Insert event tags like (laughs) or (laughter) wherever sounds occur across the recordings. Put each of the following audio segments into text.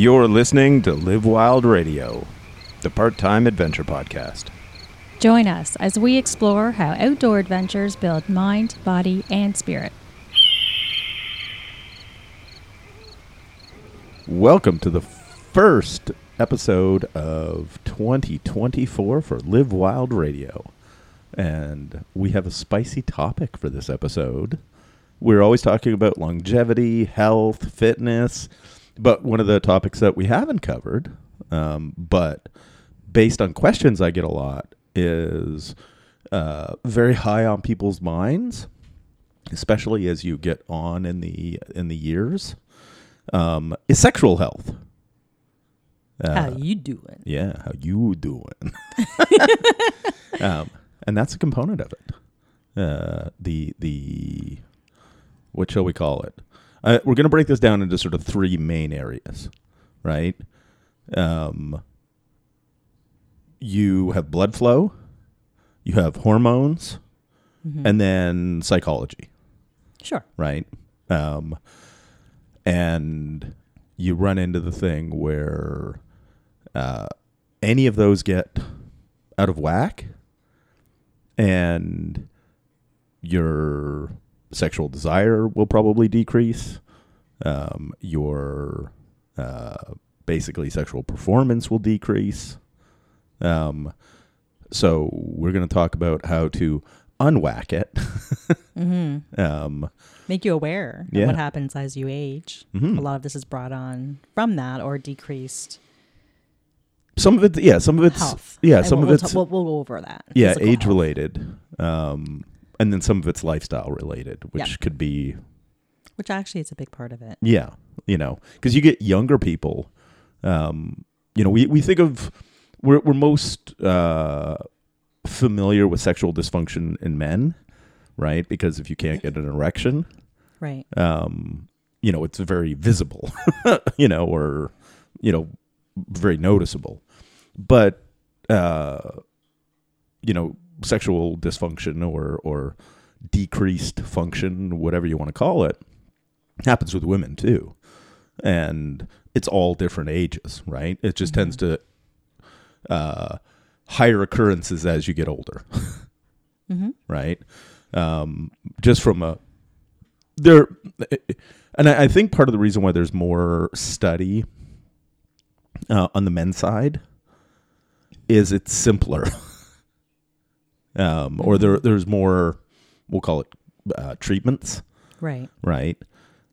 You're listening to Live Wild Radio, the part time adventure podcast. Join us as we explore how outdoor adventures build mind, body, and spirit. Welcome to the first episode of 2024 for Live Wild Radio. And we have a spicy topic for this episode. We're always talking about longevity, health, fitness, but one of the topics that we haven't covered, um, but based on questions I get a lot, is uh, very high on people's minds, especially as you get on in the in the years, um, is sexual health. Uh, How you doing? yeah, how you doing? (laughs) um, and that's a component of it. Uh, the the what shall we call it? Uh, we're going to break this down into sort of three main areas, right? Um, you have blood flow, you have hormones, and then psychology Sure. right? Um, and you run into the thing where uh, any of those get out of whack, and your sexual desire will probably decrease. Um, your uh, basically sexual performance will decrease. Um, so we're going to talk about how to unwhack it. (laughs) um, Make you aware Yeah. of what happens as you age. Mhm. A lot of this is brought on from that or decreased Some of it, yeah, some of it's health. yeah, And some we'll, of we'll it's we'll, we'll go over that. yeah, age health. related, um, and then some of it's lifestyle related, which Yeah. could be Which actually is a big part of it. yeah, you know, because you get younger people. Um, you know, we we think of we're we're most uh, familiar with sexual dysfunction in men, right? Because if you can't get an erection, Right. um, you know, it's very visible, (laughs) you know, or, you know, very noticeable. But, uh, you know, sexual dysfunction or, or decreased function, whatever you want to call it, happens with women too. And it's all different ages, right? It just tends to, uh, higher occurrences as you get older Mm-hmm. right? Um, just from a there, and I, I think part of the reason why there's more study uh, on the men's side is it's simpler, (laughs) um, or there there's more we'll call it uh, treatments, Right. right?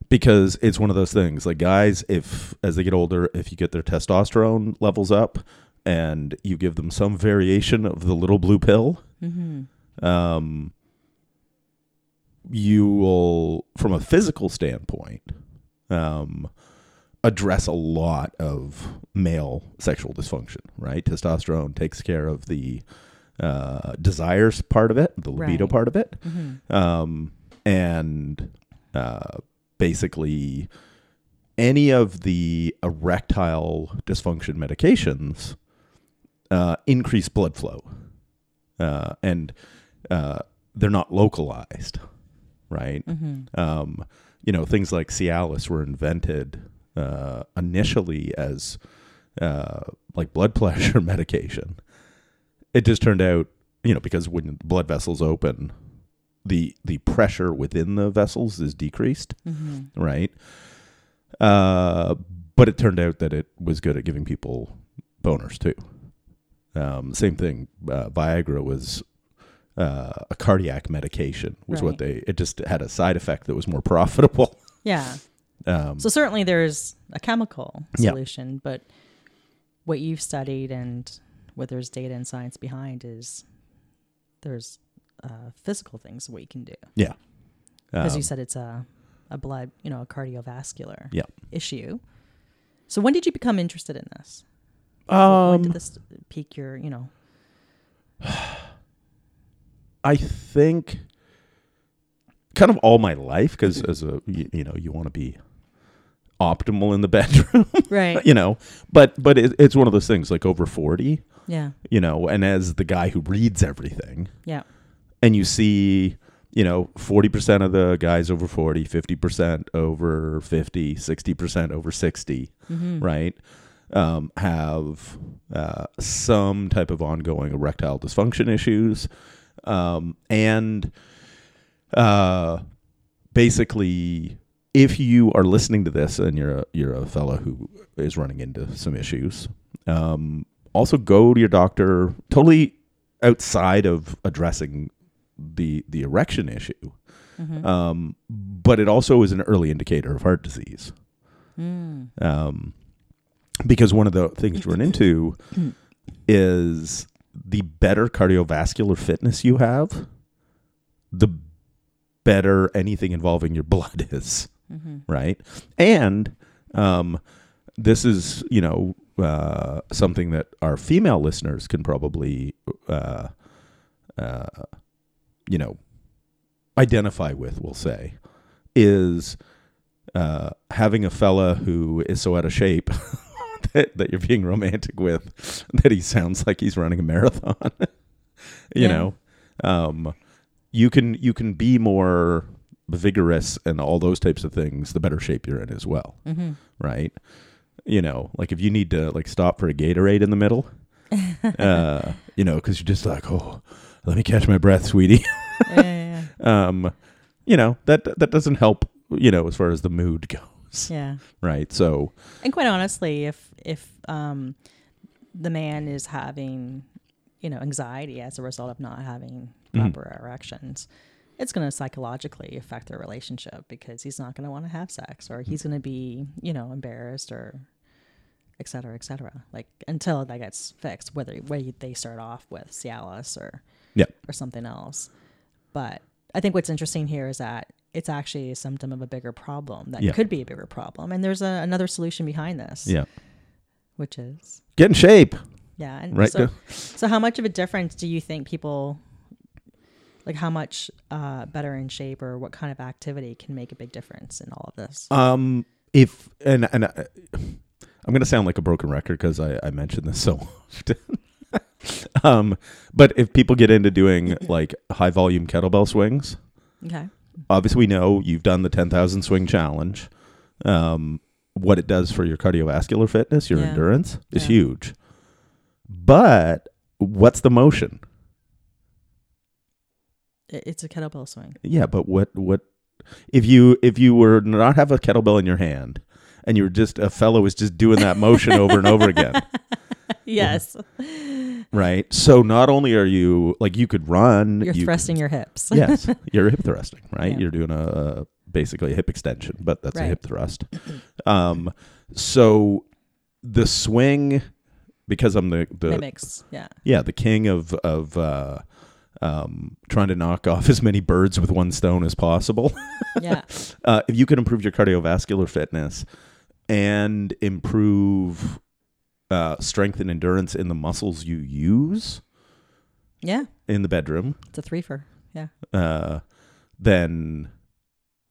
Because it's one of those things like guys, if as they get older, if you get their testosterone levels up and you give them some variation of the little blue pill, Mm-hmm. um, you will, from a physical standpoint, um, address a lot of male sexual dysfunction, right? Testosterone takes care of the uh, desires part of it, the libido Right. part of it, Mm-hmm. um, and uh, basically any of the erectile dysfunction medications uh, increase blood flow, uh, and uh, they're not localized, right? Mm-hmm. Um, you know, things like Cialis were invented uh, initially as uh, like blood (laughs) pressure medication. It just turned out, you know, because when the blood vessels open, the the pressure within the vessels is decreased, Mm-hmm. right? Uh, but it turned out that it was good at giving people boners too. Um, same thing. Uh, Viagra was uh, a cardiac medication. Was what they. It just had a side effect that was more (laughs) profitable. Yeah. Um, So certainly there's a chemical Yeah. solution, but what you've studied and what there's data and science behind is there's uh, physical things we can do. yeah. Because Um, you said it's a, a blood, you know, a cardiovascular Yeah. issue. So when did you become interested in this? when Um, did this pique your, you know? (sighs) I think kind of all my life because as a you, you know you want to be optimal in the (laughs) bedroom, Right. you know. But but it, it's one of those things like over forty, Yeah. you know, and as the guy who reads everything, Yeah. and you see you know, 40% of the guys over 40, 50% over 50, 60% over 60, Mm-hmm. right? Um, have uh, some type of ongoing erectile dysfunction issues. Um, and uh, basically, if you are listening to this and you're a, you're a fellow who is running into some issues, um, also go to your doctor totally outside of addressing the the erection issue. Mm-hmm. Um, but it also is an early indicator of heart disease. Mm. Um, because one of the things you run (laughs) into (clears throat) is the better cardiovascular fitness you have, the better anything involving your blood (laughs) is, Mm-hmm. right? And um, this is, you know, uh, something that our female listeners can probably, uh, uh, you know, identify with, we'll say, is uh, having a fella who is so out of shape (laughs) that, that you're being romantic with (laughs) that he sounds like he's running a marathon. (laughs) you Yeah. know, um, you can you can be more vigorous and all those types of things. The better shape you're in as well, Mm-hmm. right? You know, like if you need to like stop for a Gatorade in the middle, (laughs) uh, you know, because you're just like, oh, let me catch my breath, sweetie. yeah, (laughs) yeah, um, you know that that doesn't help. You know, as far as the mood goes, yeah. right? So And quite honestly, if if um, the man is having, you know, anxiety as a result of not having Mhm. proper erections, it's going to psychologically affect their relationship because he's not going to want to have sex, or he's going to be, you know, embarrassed, or et cetera, et cetera. Like until that gets fixed, whether whether they start off with Cialis or Yep. or something else. But I think what's interesting here is that it's actually a symptom of a bigger problem that Yeah. could be a bigger problem, and there's a, another solution behind this yeah, which is get in shape, yeah and right? so, so how much of a difference do you think people like how much uh, better in shape or what kind of activity can make a big difference in all of this Um, if and and I, I'm gonna sound like a broken record because I, I mentioned this so (laughs) often. (laughs) um, but if people get into doing like high volume kettlebell swings, okay obviously we know you've done the 10,000 swing challenge. Um, what it does for your cardiovascular fitness, your Yeah. endurance is Yeah. huge. But what's the motion? It's a kettlebell swing Yeah, but what what if you if you were not have a kettlebell in your hand and you were just a fellow was just doing that motion over and over again, (laughs) yes right? So not only are you like you could run, you're you thrusting your hips (laughs) yes, (laughs) you're hip thrusting, right? Yeah. You're doing a, a basically a hip extension, but that's a hip thrust. Um, so the swing, because I'm the the mimics yeah yeah the king of of uh, um, trying to knock off as many birds with one stone as possible. yeah uh, if you can improve your cardiovascular fitness and improve uh, strength and endurance in the muscles you use yeah in the bedroom, it's a threefer yeah uh, then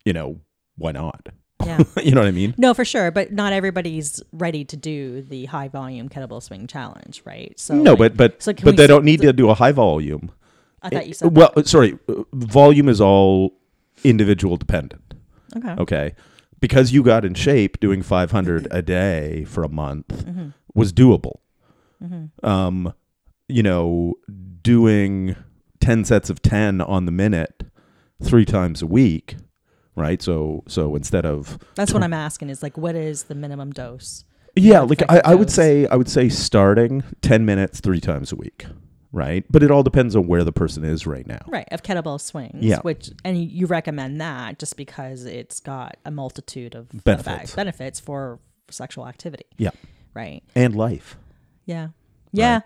you know why not? yeah (laughs) you know what I mean? no for sure but not everybody's ready to do the high volume kettlebell swing challenge right so no, like- but but so but they don't need to do a high volume. i thought you It- said well, sorry, uh, volume is all individual dependent. okay Okay, because you got in shape doing 500 a day for a month mm-hmm. was doable. Mm-hmm. um, you know, doing 10 sets of 10 on the minute three times a week, right? So, so instead of, That's what I'm asking is like, what is the minimum dose? yeah, like I, I would say, I would say starting 10 minutes three times a week, right? But it all depends on where the person is right now. Right, of kettlebell swings. Yeah. Which and you recommend that just because it's got a multitude of Benefits. effects- benefits for sexual activity. Yeah. Right. And life. Yeah. Yeah.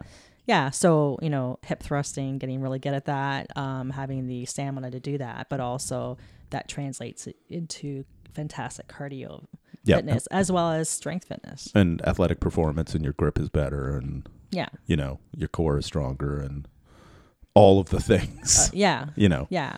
Yeah. So, you know, hip thrusting, getting really good at that, um, having the stamina to do that, but also that translates into fantastic cardio Yeah. fitness as well as strength fitness. And athletic performance and your grip is better and, Yeah. you know, your core is stronger and all of the (laughs) things, Uh, yeah. you know. Yeah.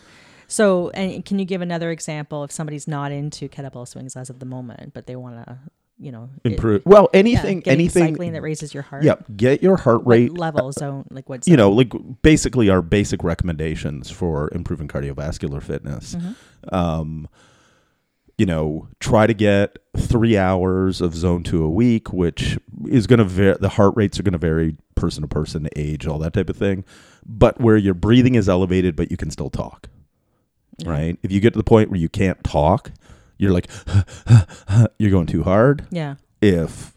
So, and can you give another example if somebody's not into kettlebell swings as of the moment, but they want to you know it- Improve. Well, anything, getting anything. cycling that raises your heart. Yep. Get your heart What rate level zone like what's you know, like basically our basic recommendations for improving cardiovascular fitness. Mm-hmm. Um, you know, try to get three hours of zone two a week, which is going to vary. The heart rates are going to vary person to person, age, all that type of thing. But where your breathing is elevated, but you can still talk, right? If you get to the point where you can't talk, you're like, (laughs) you're going too hard. Yeah. If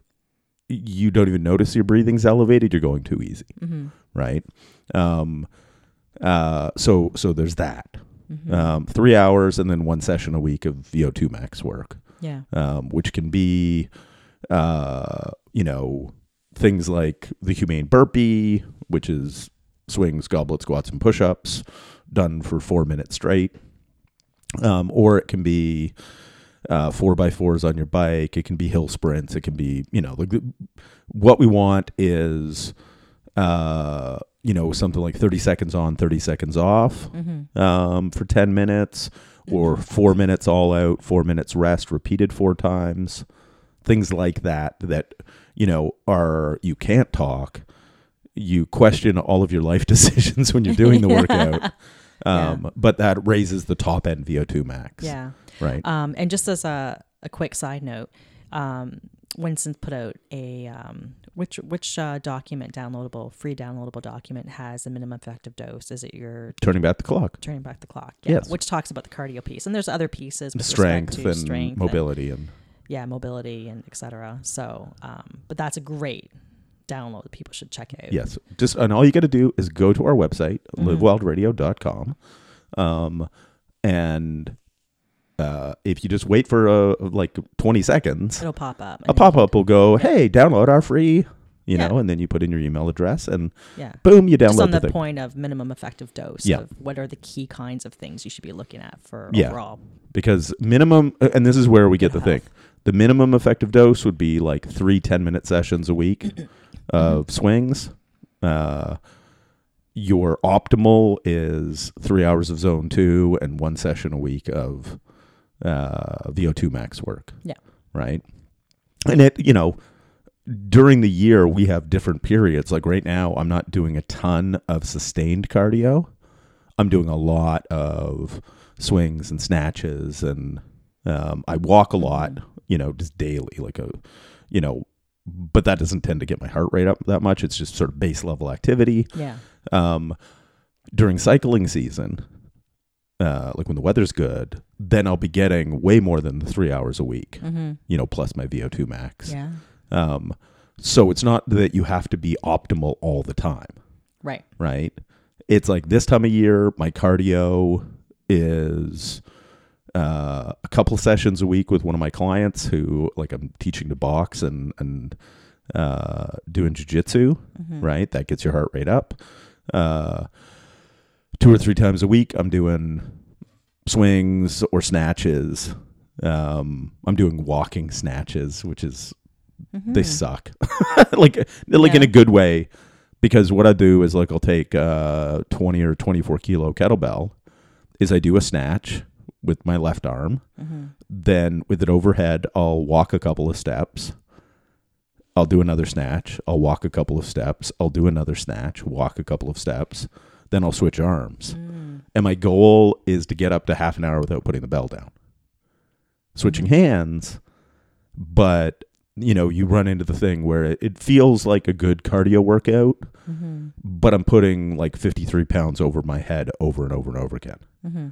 you don't even notice your breathing's elevated, you're going too easy Mm-hmm. right? Um, uh, so so there's that. Mm-hmm. Um, three hours and then one session a week of VO2 max work, Yeah. um, which can be, uh, you know, things like the humane burpee, which is swings, goblet squats, and push-ups, done for four minutes straight. Um, or it can be uh, four by fours on your bike. It can be hill sprints. It can be, you know, like the, what we want is, uh, you know, something like 30 seconds on, 30 seconds off Mm-hmm. um, for 10 minutes or four minutes all out, four minutes rest, repeated four times. Things like that, that, you know, are, you can't talk. You question all of your life (laughs) decisions when you're doing the (laughs) workout. Um, But that raises the top end VO2 max. Yeah. Right. Um, and just as a, a quick side note, um, Winston put out a um, which which uh, document downloadable free downloadable document has a minimum effective dose? Is it your Turning back the clock. turning back the clock? Yeah, Yes. which talks about the cardio piece, and there's other pieces with strength and strength and- mobility and yeah, mobility and etc. So, um, but that's a great download that people should check out. Yes. Just and all you got to do is go to our website, Mhm. livewildradio.com. Um and uh if you just wait for uh, like 20 seconds, it'll pop up. a pop-up will go, "Hey, download our free," you Yeah. know, and then you put in your email address and Yeah. boom, you Just download on the the point of minimum effective dose Yeah. of what are the key kinds of things you should be looking at for Yeah. overall. Because minimum and this is where we get the Good thing. The minimum effective dose would be like three 10-minute sessions a week (clears throat) of swings. Uh your optimal is three hours of zone two and one session a week of uh, VO2 max work. Yeah. Right. And it, you know, during the year we have different periods. Like right now, I'm not doing a ton of sustained cardio. I'm doing a lot of swings and snatches, and um, I walk a lot. You know, just daily, like a, you know, but that doesn't tend to get my heart rate up that much. It's just sort of base level activity Yeah. um, during cycling season, uh, like when the weather's good, then I'll be getting way more than the three hours a week, Mm-hmm. you know, plus my VO2 max. Yeah. Um, so it's not that you have to be optimal all the time, Right. right? It's like this time of year, my cardio is uh, a couple of sessions a week with one of my clients who, like, I'm teaching to box and and uh, doing jujitsu Mm-hmm. right? That gets your heart rate up. Uh, two or three times a week, I'm doing swings or snatches. Um, I'm doing walking snatches, which is they suck, (laughs) like like in a good way, because what I do is like I'll take a 20 or 24 kilo kettlebell, is I do a snatch with my left arm, Mm-hmm. then with it overhead, I'll walk a couple of steps. I'll do another snatch. I'll walk a couple of steps. I'll do another snatch, walk a couple of steps. Then I'll switch arms. Mm. And my goal is to get up to half an hour without putting the bell down. Switching hands, but you know, you run into the thing where it, it feels like a good cardio workout, Mm-hmm. but I'm putting like 53 pounds over my head over and over and over again Mm-hmm.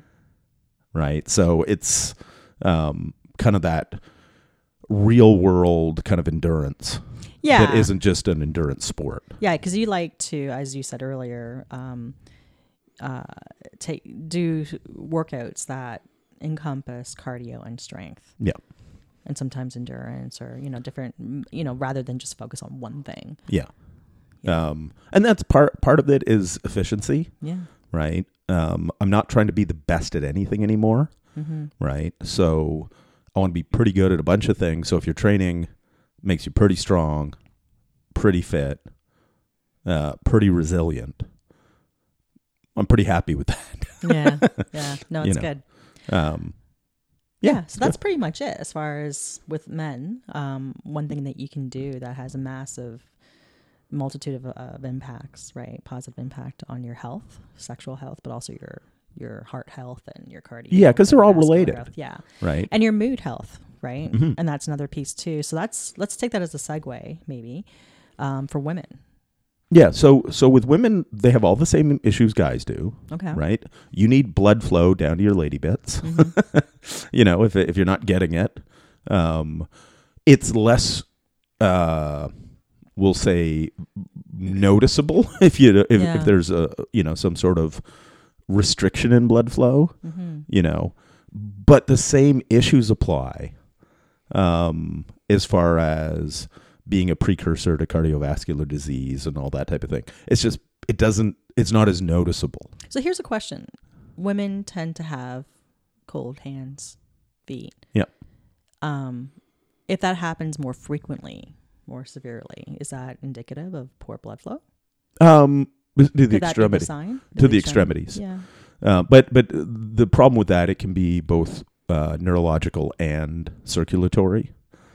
right? So it's um, kind of that real world kind of endurance Yeah. that isn't just an endurance sport. Yeah, because you like to, as you said earlier, um, uh, take do workouts that encompass cardio and strength. Yeah. and sometimes endurance, or you know, different. You know, rather than just focus on one thing. Yeah. Yeah. Um, and that's part part of it is efficiency, Yeah. right? Um, I'm not trying to be the best at anything anymore, Mm-hmm. right? So I want to be pretty good at a bunch of things. So if you're training makes you pretty strong, pretty fit, uh, pretty resilient, I'm pretty happy with that. (laughs) Yeah. Yeah. No, (laughs) You it's know. good. Um, Yeah, so that's pretty much it as far as with men. Um, one thing that you can do that has a massive multitude of, of impacts, right? Positive impact on your health, sexual health, but also your your heart health and your cardio. Yeah, because they're all related. health. Yeah, right. and your mood health, right? Mhm. And that's another piece too. So that's let's take that as a segue, maybe, um, for women. Yeah. So so with women, they have all the same issues guys do. Okay. Right. You need blood flow down to your lady bits. Mhm. (laughs) you know, if if you're not getting it, um, it's less. Uh, we'll say noticeable (laughs) if you if, Yeah. if there's a you know some sort of restriction in blood flow hmm you know but the same issues apply um as far as being a precursor to cardiovascular disease and all that type of thing it's just it doesn't it's not as noticeable So here's a question: Women tend to have cold hands, feet. Yep. Um, if that happens more frequently, more severely, is that indicative of poor blood flow? um to the Could that be extremity the sign? to the extremities Yeah. uh, but but the problem with that it can be both uh, neurological and circulatory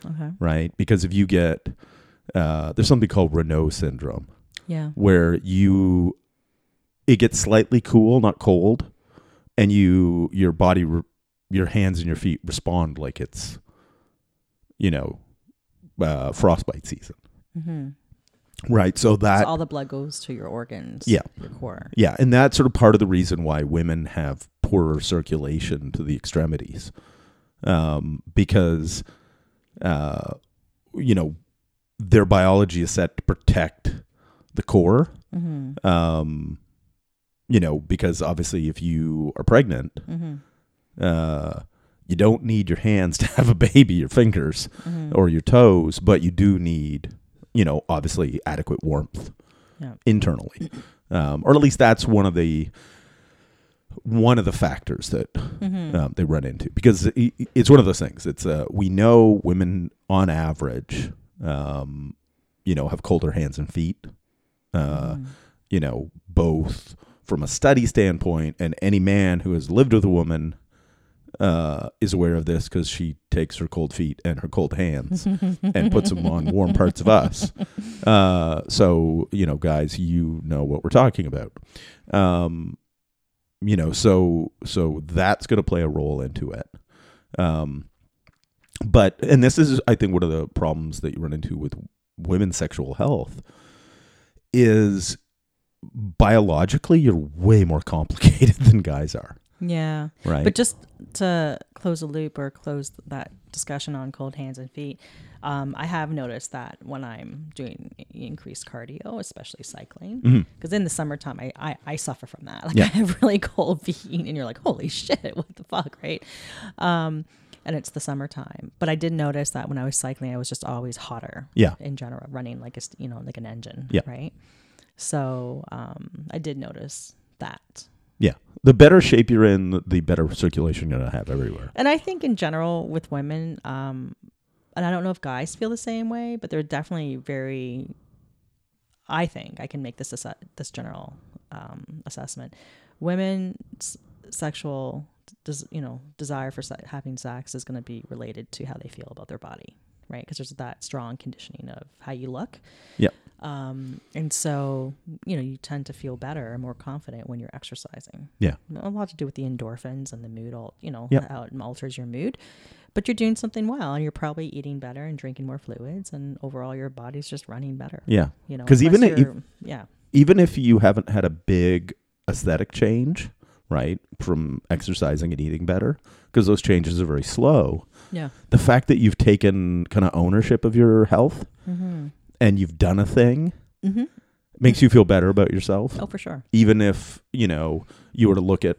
Okay. right because if you get uh, there's something called Raynaud syndrome Yeah. where you it gets slightly cool, not cold, and you your body re- your hands and your feet respond like it's you know uh, frostbite season, Mm-hmm. right? So that so all the blood goes to your organs. Yeah. Your core. yeah, and that's sort of part of the reason why women have poorer circulation to the extremities, um, because uh, you know their biology is set to protect the core. Mm-hmm. um, you know, because obviously if you are pregnant, Mm-hmm. uh, you don't need your hands (laughs) to have a baby, your fingers Mm-hmm. or your toes, but you do need, you know, obviously adequate warmth Yeah. internally, um, or at least that's one of the one of the factors that Mm-hmm. um, they run into because it's one of those things. It's uh, we know women on average, um, you know, have colder hands and feet. Uh, Mhm. you know, both from a study standpoint and any man who has lived with a woman uh, is aware of this because she takes her cold feet and her cold hands and puts them on warm parts of us. (laughs) Uh, so, you know, guys, you know what we're talking about. Um, you know, so so that's going to play a role into it. Um, but and this is, I think, one of the problems that you run into with women's sexual health is biologically you're way more (laughs) complicated than guys are, Yeah. right? But just to close a loop or close that discussion on cold hands and feet, um, I have noticed that when I'm doing increased cardio, especially cycling, because in the summertime I, I, I suffer from that. (laughs) Like Yeah. I have really cold feet, and you're like, holy shit, (laughs) what the fuck, right? Um, and it's the summertime. But I did notice that when I was cycling, I was just always hotter. Yeah. In general, running like a you know like an engine. Yeah. Right. So um, I did notice that. yeah, the better shape you're in, the better circulation you're gonna have everywhere. And I think in general with women, um, and I don't know if guys feel the same way, but they're definitely very. I think I can make this asse- this general um, assessment. Women's sexual, des- you know, desire for se- having sex is going to be related to how they feel about their body, right? Because there's that strong conditioning of how you look. Yep. Um, and so, you know, you tend to feel better and more confident when you're exercising. Yeah. A lot to do with the endorphins and the mood, al- you know, Yep. how it alters your mood. But you're doing something well and you're probably eating better and drinking more fluids and overall your body's just running better. Yeah, You know, 'Cause even if- yeah. even if you haven't had a big aesthetic change, right, from exercising and eating better, because those changes are very slow. Yeah. The fact that you've taken kind of ownership of your health Mm-hmm. and you've done a thing Mm-hmm. makes you feel better about yourself. Oh, for sure. Even if you know you were to look at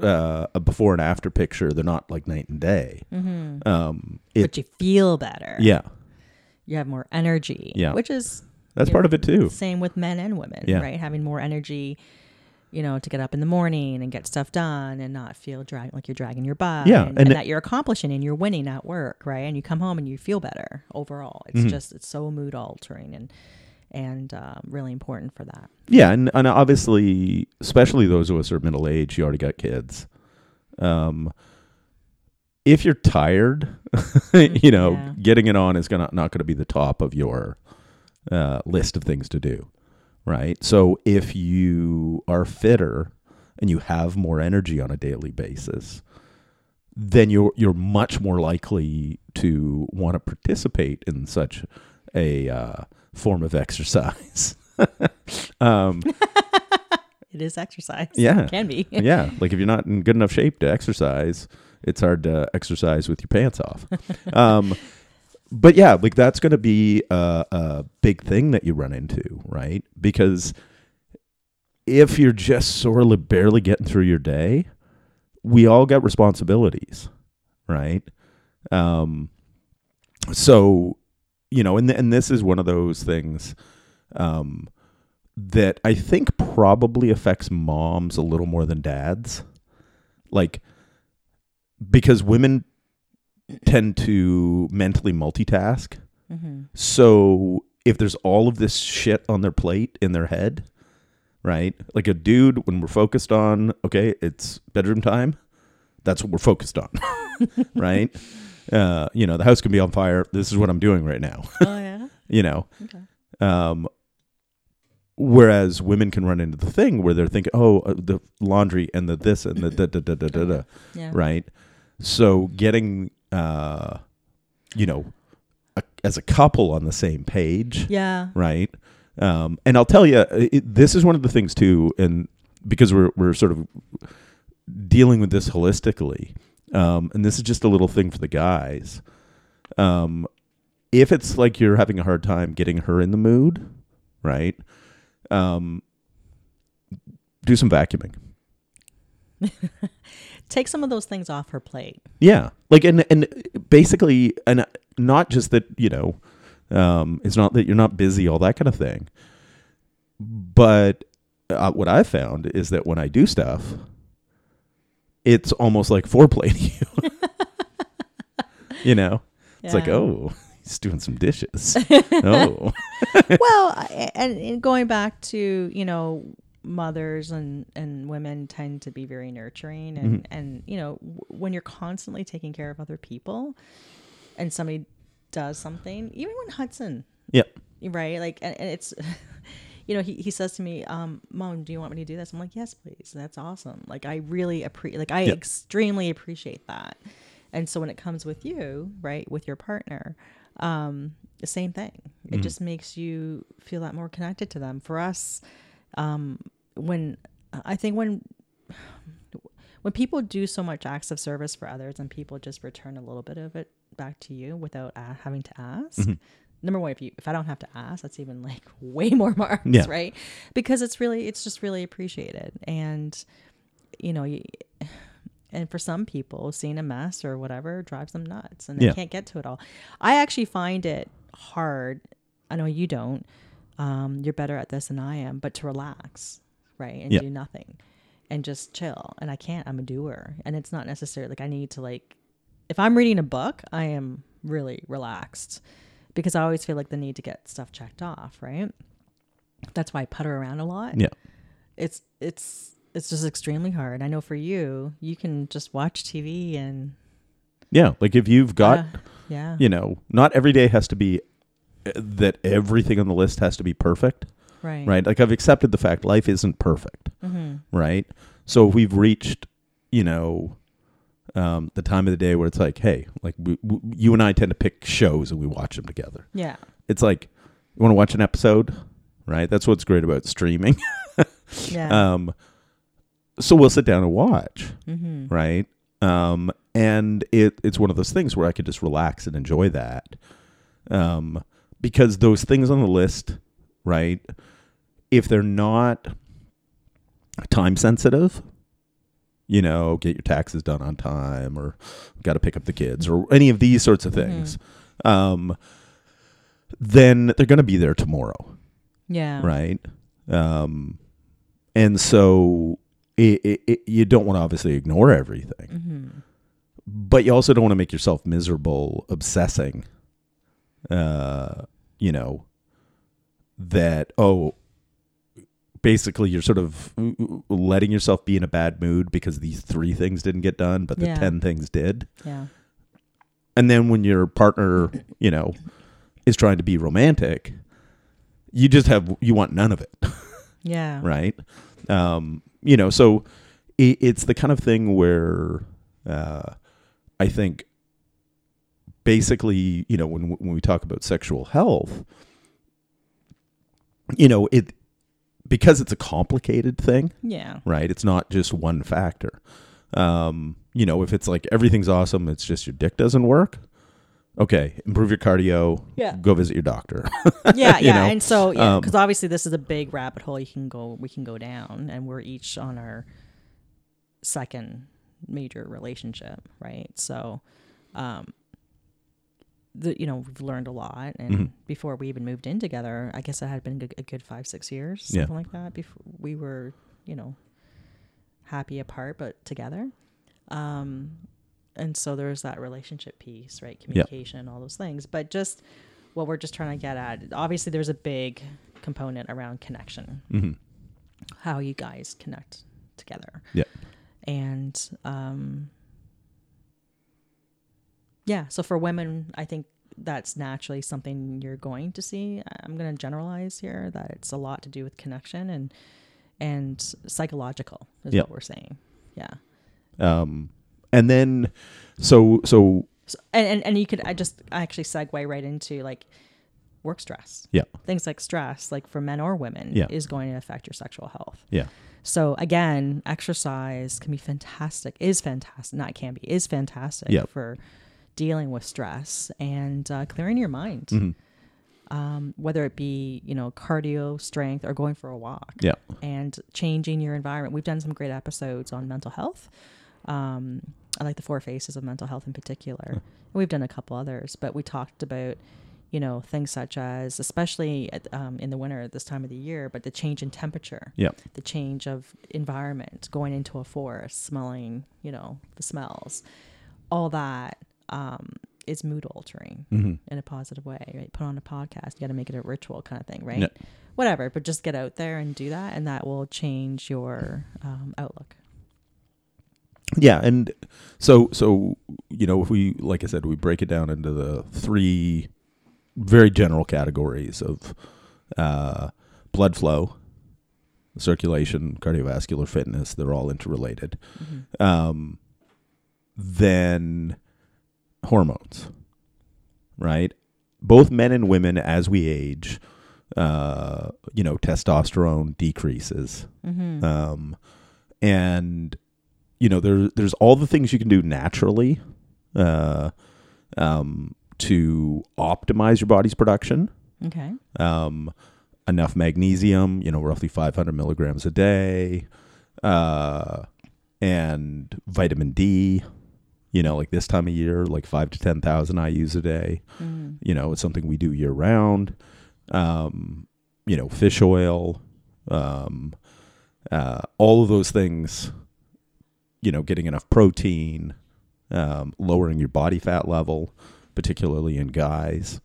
uh, a before and after picture, they're not like night and day. Mm-hmm. Um, it, but you feel better. yeah, You have more energy. Yeah. Which is that's part know, of it too. Same with men and women, Yeah. right? Having more energy, you know, to get up in the morning and get stuff done and not feel drag like you're dragging your butt. Yeah, and, and and it- that you're accomplishing and you're winning at work, right? And you come home and you feel better overall. It's Mhm. just it's so mood altering and and um, really important for that. Yeah, and, and obviously, especially those of us who are middle aged, you already got kids. Um, if you're tired, (laughs) you know, Yeah. getting it on is gonna not going to be the top of your uh, list of things to do, right? So if you are fitter and you have more energy on a daily basis, then you're you're much more likely to want to participate in such a uh, form of exercise. (laughs) um, It is exercise. Yeah. It can be. (laughs) yeah, like if you're not in good enough shape to exercise, it's hard to exercise with your pants off. (laughs) um, but yeah, like that's going to be a, a big thing that you run into, right? Because if you're just sort of barely getting through your day, we all got responsibilities, right? Um, so you know, and and this is one of those things um, that I think probably affects moms a little more than dads, like because women tend to mentally multitask. hmm So if there's all of this shit on their plate in their head, right? Like a dude, when we're focused on, okay, it's bedroom time, that's what we're focused on, (laughs) right? (laughs) Uh, you know, the house can be on fire. This is what I'm doing right now, Oh (laughs) yeah. you know? Okay. Um, whereas women can run into the thing where they're thinking, oh, uh, the laundry and the this and the da da da da da da, (laughs) Yeah. right? So getting, uh, you know, a, as a couple on the same page, Yeah. right? Um, and I'll tell you, it, this is one of the things too, and because we're we're sort of dealing with this holistically, um, and this is just a little thing for the guys. Um, if it's like you're having a hard time getting her in the mood, right? Um, do some vacuuming. (laughs) Take some of those things off her plate. Yeah, like and and basically, and not just that you know, um, it's not that you're not busy, all that kind of thing. But uh, what I found is that when I do stuff, it's almost like foreplay to you. (laughs) you know, it's like, oh, (laughs) he's doing some dishes. (laughs) oh, well, and, and going back to you know mothers and and women tend to be very nurturing and Mm-hmm. and you know w- when you're constantly taking care of other people and somebody does something even when hudson yeah, right like and, and it's you know he, he says to me um mom do you want me to do this? I'm like yes please. That's awesome. Like i really appreciate like i Yeah. extremely appreciate that. And so when it comes with you right with your partner um the same thing. It just makes you feel that more connected to them. For us um when i think when when people do so much acts of service for others and people just return a little bit of it back to you without having to ask number one if you if i don't have to ask that's even like (laughs) way more marks Yeah. right because it's really it's just really appreciated and you know you, and for some people seeing a mess or whatever drives them nuts and they Yeah. can't get to it all i actually find it hard i know you don't um, you're better at this than i am but to relax right and Yeah. do nothing and just chill and i can't i'm a doer and it's not necessarily like i need to like if i'm reading a book i am really relaxed because i always feel like the need to get stuff checked off right that's why i putter around a lot yeah, it's it's it's just extremely hard i know for you you can just watch tv and yeah. Like if you've got uh, yeah you know, not every day has to be uh, that everything on the list has to be perfect, right right? Like I've accepted the fact life isn't perfect, mm-hmm. right? So we've reached, you know, um, the time of the day where it's like, hey, like we, w you and I tend to pick shows and we watch them together. yeah It's like, you want to watch an episode, right? That's what's great about streaming. (laughs) yeah um, so we'll sit down and watch, mm-hmm. right? Um, and it it's one of those things where I could just relax and enjoy that, um, because those things on the list, right? If they're not time sensitive, you know, get your taxes done on time, or got to pick up the kids, or any of these sorts of things, um, then they're going to be there tomorrow yeah right? Um, and so it, it, it, you don't want to obviously ignore everything, mm-hmm. but you also don't want to make yourself miserable obsessing. Uh, you know that oh, basically you're sort of letting yourself be in a bad mood because these three things didn't get done, but the Yeah. 10 things did. Yeah. And then when your partner, you know, is trying to be romantic, you just have, you want none of it, (laughs) Yeah. right? Um, you know, so it, it's the kind of thing where uh, I think basically, you know, when when we talk about sexual health, you know, it because it's a complicated thing, Yeah. right? It's not just one factor. Um, you know, if it's like everything's awesome, it's just your dick doesn't work. Okay, improve your cardio. Yeah. Go visit your doctor. (laughs) yeah, yeah, know, and so yeah, um, because obviously this is a big rabbit hole you can go we can go down, and we're each on our second major relationship, right? So, um, the you know we've learned a lot, and Mhm. before we even moved in together, I guess it had been a good, five six years, Yeah. something like that. Before we were, you know, happy apart but together. Um, and so there's that relationship piece, right? Communication, all those things. But just what we're just trying to get at, obviously, there's a big component around connection, hmm how you guys connect together. Yeah. And um, yeah, so for women, I think that's naturally something you're going to see. I'm going to generalize here that it's a lot to do with connection and and psychological is Yeah. what we're saying. Yeah. Um, and then, so so So, and, and and you could I just I actually segue right into like work stress. Yeah. Things like stress, like for men or women, Yeah. is going to affect your sexual health. yeah, So again, exercise can be fantastic. Is fantastic. Not can be. Is fantastic Yeah. for dealing with stress and uh, clearing your mind. Mhm. Um, whether it be you know cardio, strength, or going for a walk yeah, and changing your environment. We've done some great episodes on mental health. Um, I like the four faces of mental health in particular. And we've done a couple others, but we talked about, you know, things such as, especially at, um, in the winter at this time of the year, but the change in temperature, yeah, the change of environment, going into a forest, smelling, you know, the smells, all that um, is mood altering hmm in a positive way, right? Put on a podcast, you got to make it a ritual kind of thing, right? Yeah. Whatever, but just get out there and do that, and that will change your um, outlook. yeah. And so so you know, if we like I said, we break it down into the three very general categories of uh, blood flow, circulation, cardiovascular fitness. They're all interrelated. um, then hormones, right? Both men and women, as we age, uh, you know, testosterone decreases, Mm-hmm. um, and you know, there there's all the things you can do naturally, uh, um, to optimize your body's production okay. um, enough magnesium, you know, roughly 500 milligrams a day, uh, and vitamin D, you know, like this time of year, like five to 10,000 IU a day. Mm. You know, it's something we do year round. Um, you know, fish oil, um, uh, all of those things, you know, getting enough protein, um, lowering your body fat level, particularly in guys,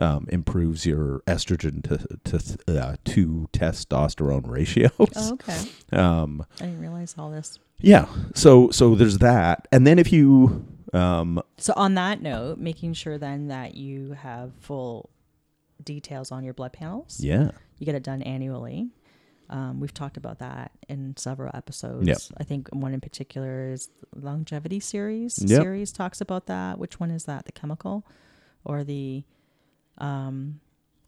um, improves your estrogen to to, uh, to testosterone (laughs) ratios. Oh, okay. Um, I didn't realize all this. yeah, so so there's that, and then if you um, So on that note, making sure then that you have full details on your blood panels. yeah, You get it done annually. Um, we've talked about that in several episodes. Yep. I think one in particular is longevity series. Yep. Series talks about that. Which one is that? The chemical, or the? Um,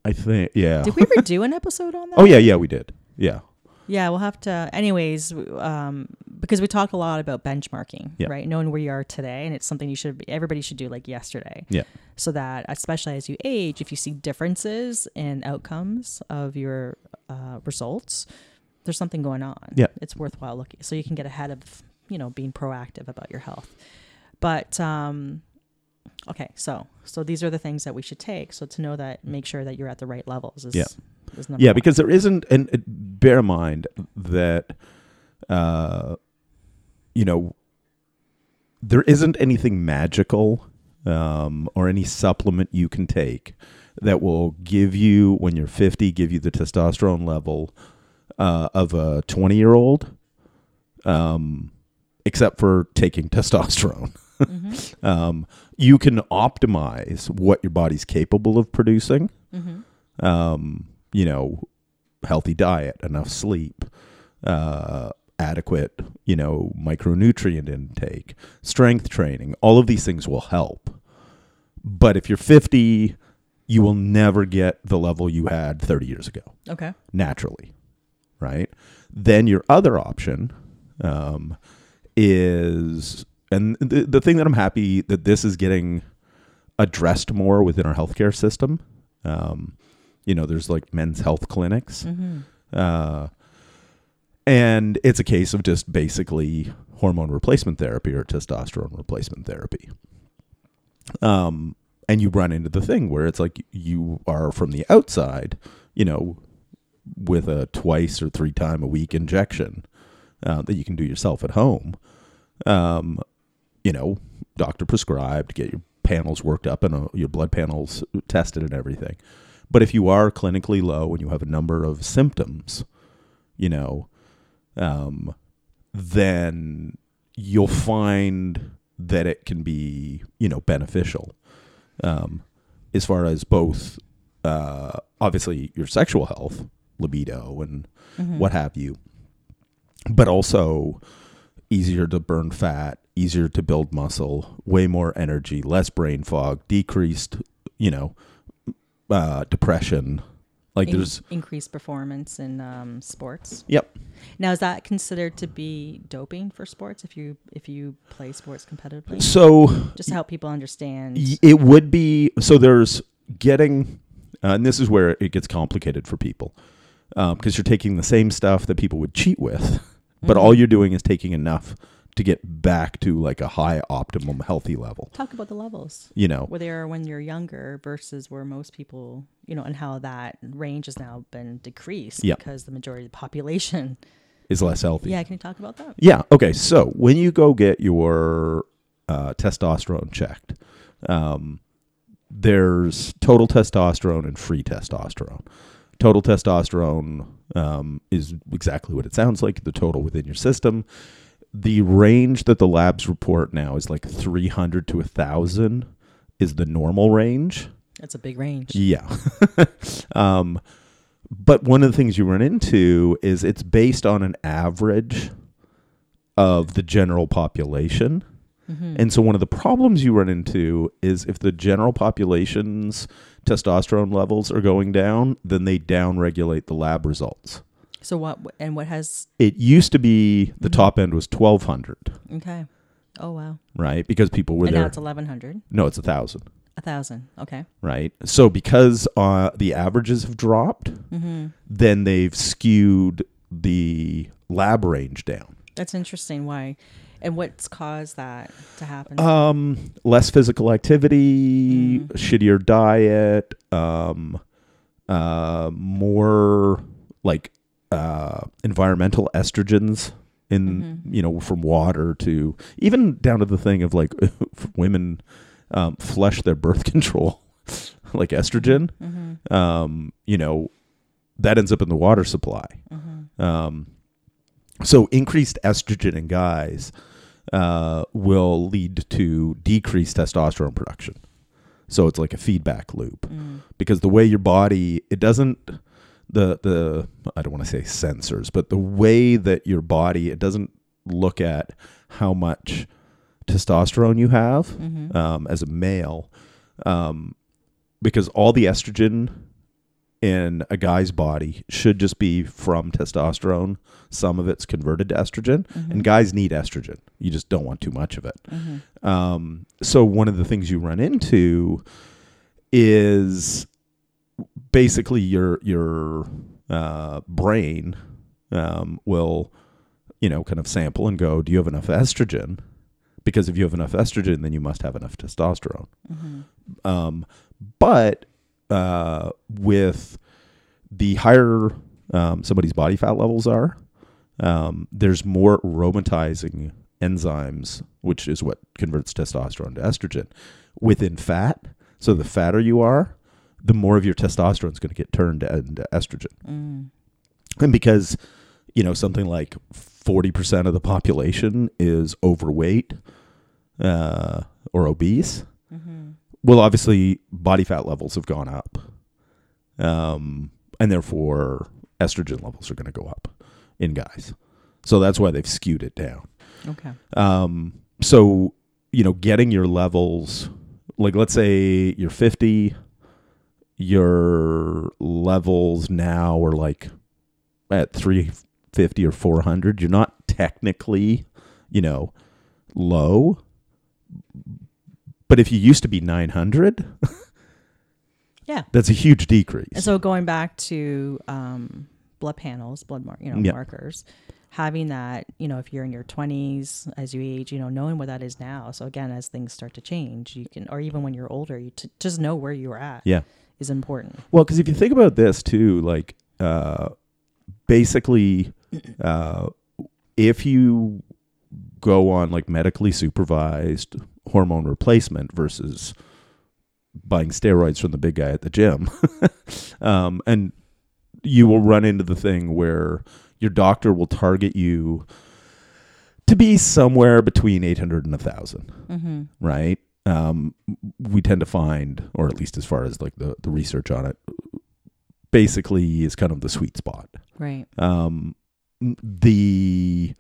I think yeah. did we ever do an episode on (laughs) that? oh yeah, yeah, we did. Yeah, Yeah, we'll have to. Anyways, um, because we talk a lot about benchmarking, Yeah. right? Knowing where you are today, and it's something you should. Everybody should do like yesterday. Yeah. So that, especially as you age, if you see differences in outcomes of your uh, results, there's something going on. Yeah. It's worthwhile looking, so you can get ahead of, you know, being proactive about your health. But um, okay, so so these are the things that we should take. So to know that, make sure that you're at the right levels. Is, Yeah. Is number yeah, one. because there isn't, and uh, bear in mind that, uh, you know, there isn't anything magical um, or any supplement you can take that will give you when you're 50, give you the testosterone level uh, of a 20 year old, um, except for taking (laughs) testosterone. Mm-hmm. (laughs) um, you can optimize what your body's capable of producing. Mm-hmm. Um, you know, healthy diet, enough sleep, uh, adequate, you know, micronutrient intake, strength training. All of these things will help. But if you're 50, you will never get the level you had 30 years ago Okay. naturally, right? Then your other option um, is, and the, the thing that I'm happy that this is getting addressed more within our healthcare system. Um, you know, there's like men's health clinics, Mm-hmm. uh, and it's a case of just basically hormone replacement therapy or testosterone replacement therapy. Um, and you run into the thing where it's like you are from the outside, you know, with a twice or three time a week injection uh, that you can do yourself at home. Um, you know, doctor prescribed, get your panels worked up and uh, your blood panels tested and everything. But if you are clinically low and you have a number of symptoms, you know, um, then you'll find that it can be, you know, beneficial um, as far as both, uh, obviously, your sexual health, libido, and Mm-hmm. what have you, but also easier to burn fat, easier to build muscle, way more energy, less brain fog, decreased, you know, uh, depression. Like In- there's, increased performance in um, sports. yep. Now, is that considered to be doping for sports if you if you play sports competitively? So Just to help people understand. It would be so. There's getting, uh, and this is where it gets complicated for people because you're taking the same stuff that people would cheat with, but all Mhm. you're doing is taking enough to get back to like a high optimum healthy level. Talk about the levels. You know, where they are when you're younger versus where most people, you know, and how that range has now been decreased Yeah. because the majority of the population. is less healthy. Yeah, can you talk about that? Yeah. Okay. So when you go get your uh, testosterone checked, um, there's total testosterone and free testosterone. Total testosterone um, is exactly what it sounds like the total within your system. The range that the labs report now is like 300 to 1,000 is the normal range. that's a big range. Yeah. (laughs) um, but one of the things you run into is it's based on an average of the general population. Mhm. And so one of the problems you run into is if the general population's testosterone levels are going down, then they downregulate the lab results. So what? And what has? It used to be the Mhm. top end was 1200, Okay. Oh wow. right? Because people were and now there. it's eleven hundred. no, it's a 1000, A thousand. Okay. right? So because uh, the averages have dropped, Mm-hmm. then they've skewed the lab range down. That's interesting. Why? And what's caused that to happen? Um, less physical activity, Mm. shittier diet, um, uh, more like uh, environmental estrogens in Mhm. you know from water to even down to the thing of like (laughs) women um, flush their birth (laughs) control like estrogen. mm-hmm. Um, you know that ends up in the water supply. Mm-hmm. Um, so increased estrogen in guys uh, will lead to decreased testosterone production. So it's like a feedback loop Mm. because the way your body it doesn't the the I don't want to say sensors, but the way that your body it doesn't look at how much testosterone you have Mm-hmm. um, as a male, um, because all the estrogen in a guy's body should just be from testosterone. Some of it's converted to estrogen, Mm-hmm. and guys need estrogen. You just don't want too much of it. Mm-hmm. Um, so one of the things you run into is basically your your uh, brain um, will, you know, kind of sample and go, "Do you have enough estrogen?" Because if you have enough estrogen, then you must have enough testosterone. Mm-hmm. Um, but uh, with the higher um, somebody's body fat levels are, um, there's more aromatizing enzymes, which is what converts testosterone to estrogen within fat. So the fatter you are, the more of your testosterone is going to get turned into estrogen. Mm. and because you know something like 40% of the population is overweight uh, or obese well obviously body fat levels have gone up um, and therefore estrogen levels are going to go up in guys so that's why they've skewed it down Okay. um, so you know, getting your levels, like let's say you're 50, your levels now are like at 350 or 400. You're not technically, you know, low. But if you used to be 900, (laughs) Yeah. that's a huge decrease. And so going back to um, blood panels, blood mark, you know, Yeah. markers, having that, you know, if you're in your 20s as you age, you know, knowing what that is now. So again, as things start to change, you can, or even when you're older, you t- just know where you're at yeah. Is important. Well, because if you think about this too, like uh, basically, uh, if you go on like medically supervised hormone replacement versus buying steroids from the big guy at the gym, (laughs) um, and you will run into the thing where your doctor will target you to be somewhere between 800 and 1000 Mm-hmm. right? Um, we tend to find, or at least as far as like the, the research on it, basically is kind of the sweet spot. Right. Um, the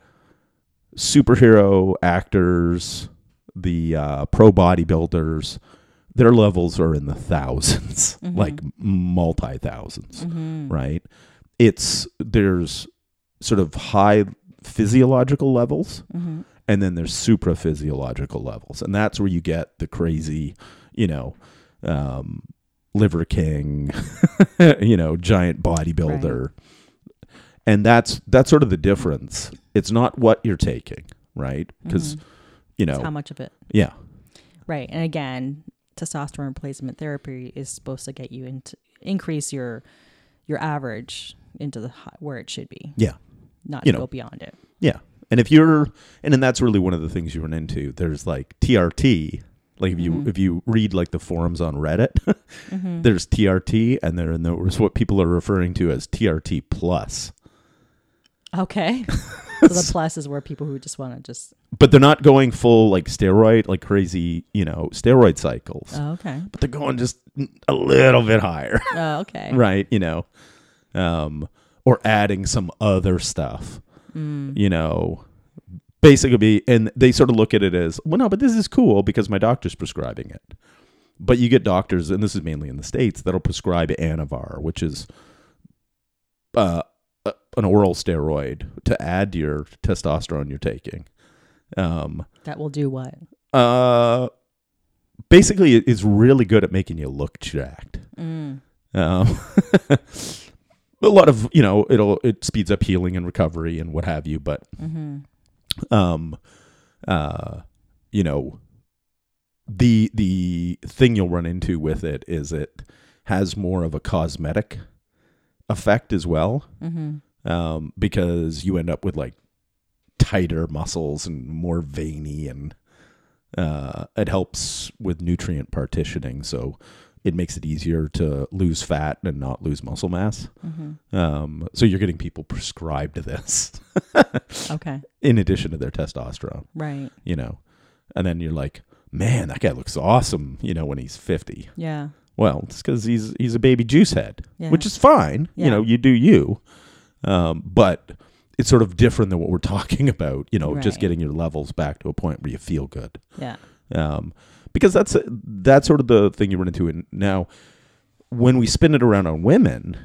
superhero actors, the uh, pro bodybuilders, their levels are in the 1000s Mhm. like multi 1000s Mm-hmm. right? It's there's sort of high physiological levels Mm-hmm. And then there's supra physiological levels. And that's where you get the crazy you know um liver king (laughs) you know giant bodybuilder. And that's that's sort of the difference. It's not what you're taking right? Because you know It's how much of it. yeah. Right. And again, testosterone replacement therapy is supposed to get you into increase your your average into the hi- where it should be, yeah. Not You know. go beyond it. yeah and if you're and then that's really one of the things you run into there's like trt like if you Mhm. if you read like the forums on reddit (laughs) Mm-hmm. there's trt and there and there's what people are referring to as trt plus Okay. (laughs) so the plus is where people who just want to just but they're not going full like steroid like crazy you know steroid cycles oh, okay. but they're going just a little bit higher Oh, okay. (laughs) right you know um or adding some other stuff Mm. you know basically be and they sort of look at it as well no but this is cool because my doctor's prescribing it but you get doctors and this is mainly in the states that'll prescribe anavar which is uh an oral steroid to add to your testosterone you're taking um That will do what? uh basically it is really good at making you look jacked Mm. um, (laughs) a lot of you know it'll it speeds up healing and recovery and what have you but Mm-hmm. um uh you know the the thing you'll run into with it is it has more of a cosmetic effect as well Mm-hmm. um because you end up with like tighter muscles and more veiny and uh it helps with nutrient partitioning so it makes it easier to lose fat and not lose muscle mass Mm-hmm. um so you're getting people prescribed this (laughs) Okay. in addition to their testosterone Right. you know and then you're like man that guy looks awesome you know when he's 50 Yeah. well it's because he's he's a baby juice head Yeah. which is fine Yeah. you know you do you um, but it's sort of different than what we're (laughs) talking about you know just getting your levels back to a point where you feel good Yeah. um, because that's that's sort of the thing you run into and now when we spin it around on women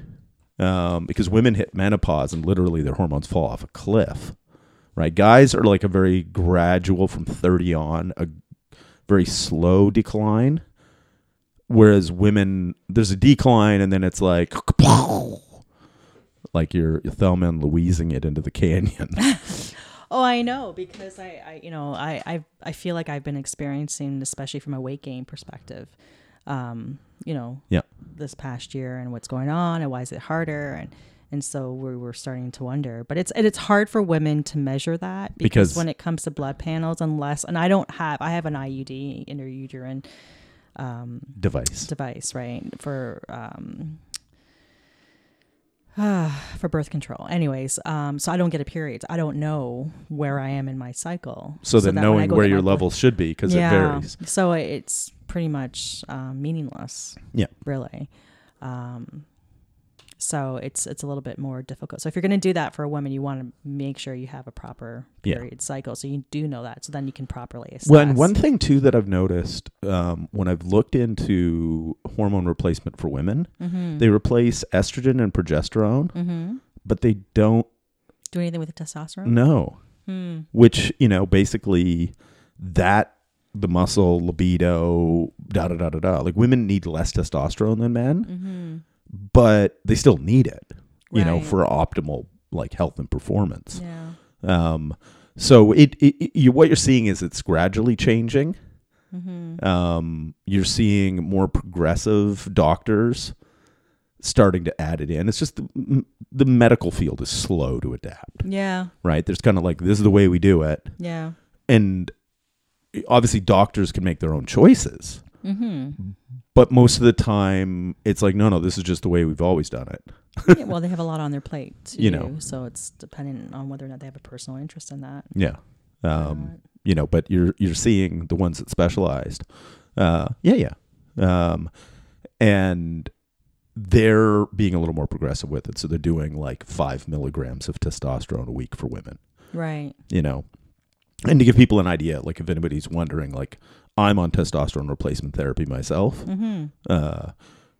um, because women hit menopause and literally their hormones fall off a cliff right? Guys are like a very gradual from 30 on a very slow decline whereas women there's a decline and then it's like (laughs) like you're Thelma and Louising it into the canyon (laughs) Oh, I know because I, I you know, I, I, I feel like I've been experiencing, especially from a weight gain perspective, um, you know, Yeah. this past year and what's going on and why is it harder and and so we were starting to wonder. But it's and it's hard for women to measure that because, Because- when it comes to blood panels, unless and I don't have, I have an IUD interuterine um, device device, right? For um, (sighs) for birth control. Anyways, um, so I don't get a period. I don't know where I am in my cycle. So, then that knowing where your blood- levels should be because it varies. So it's pretty much um, meaningless. Yeah. Really. Um, so it's it's a little bit more difficult. So if you're going to do that for a woman, you want to make sure you have a proper Yeah. period cycle, so you do know that. So then you can properly assess. Well, and one thing too that I've noticed um, when I've looked into hormone replacement for women, mm-hmm. they replace estrogen and progesterone, mm-hmm. but they don't do anything with the testosterone. No, Hmm. Which you know, basically, that the muscle libido, da da da da da. Like women need less testosterone than men, Mm-hmm. But they still need it. You know, for optimal like health and performance. Yeah. Um, so it, it, it you, what you're seeing is it's gradually changing. Mm-hmm. Um, you're seeing more progressive doctors starting to add it in. It's just the, the medical field is slow to adapt, Yeah. right? There's kind of like this is the way we do it, Yeah. and obviously doctors can make their own choices, Mm-hmm. but most of the time it's like no, no, this is just the way we've always done it. yeah, well, they have a lot on their plate, (laughs) You do, know. So it's dependent on whether or not they have a personal interest in that. Yeah. Um, you know, but you're you're seeing the ones that specialized. Uh, yeah, yeah. Um, and they're being a little more progressive with it, so they're doing like five milligrams of testosterone a week for women. right. You know, and to give people an idea, like if anybody's wondering, like I'm on testosterone replacement therapy myself. Mm-hmm. Uh,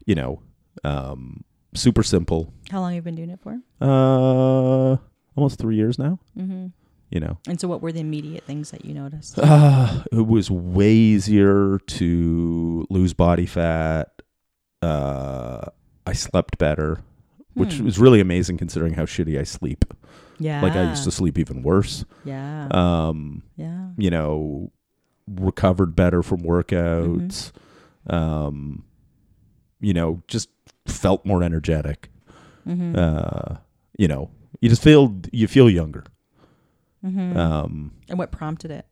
you know, um, super simple. How long have you been doing it for? Uh, almost three years now. Mm-hmm. You know, And so, what were the immediate things that you noticed? Uh, it was way easier to lose body fat. Uh, I slept better, which Hmm. was really amazing considering how shitty I sleep. yeah, Like I used to sleep even worse. Yeah, Um, yeah. you know, recovered better from workouts. Mm-hmm. Um, you know, just felt more energetic. Mm-hmm. Uh, you know, you just feel you feel younger. mm-hmm. Um, and what prompted it?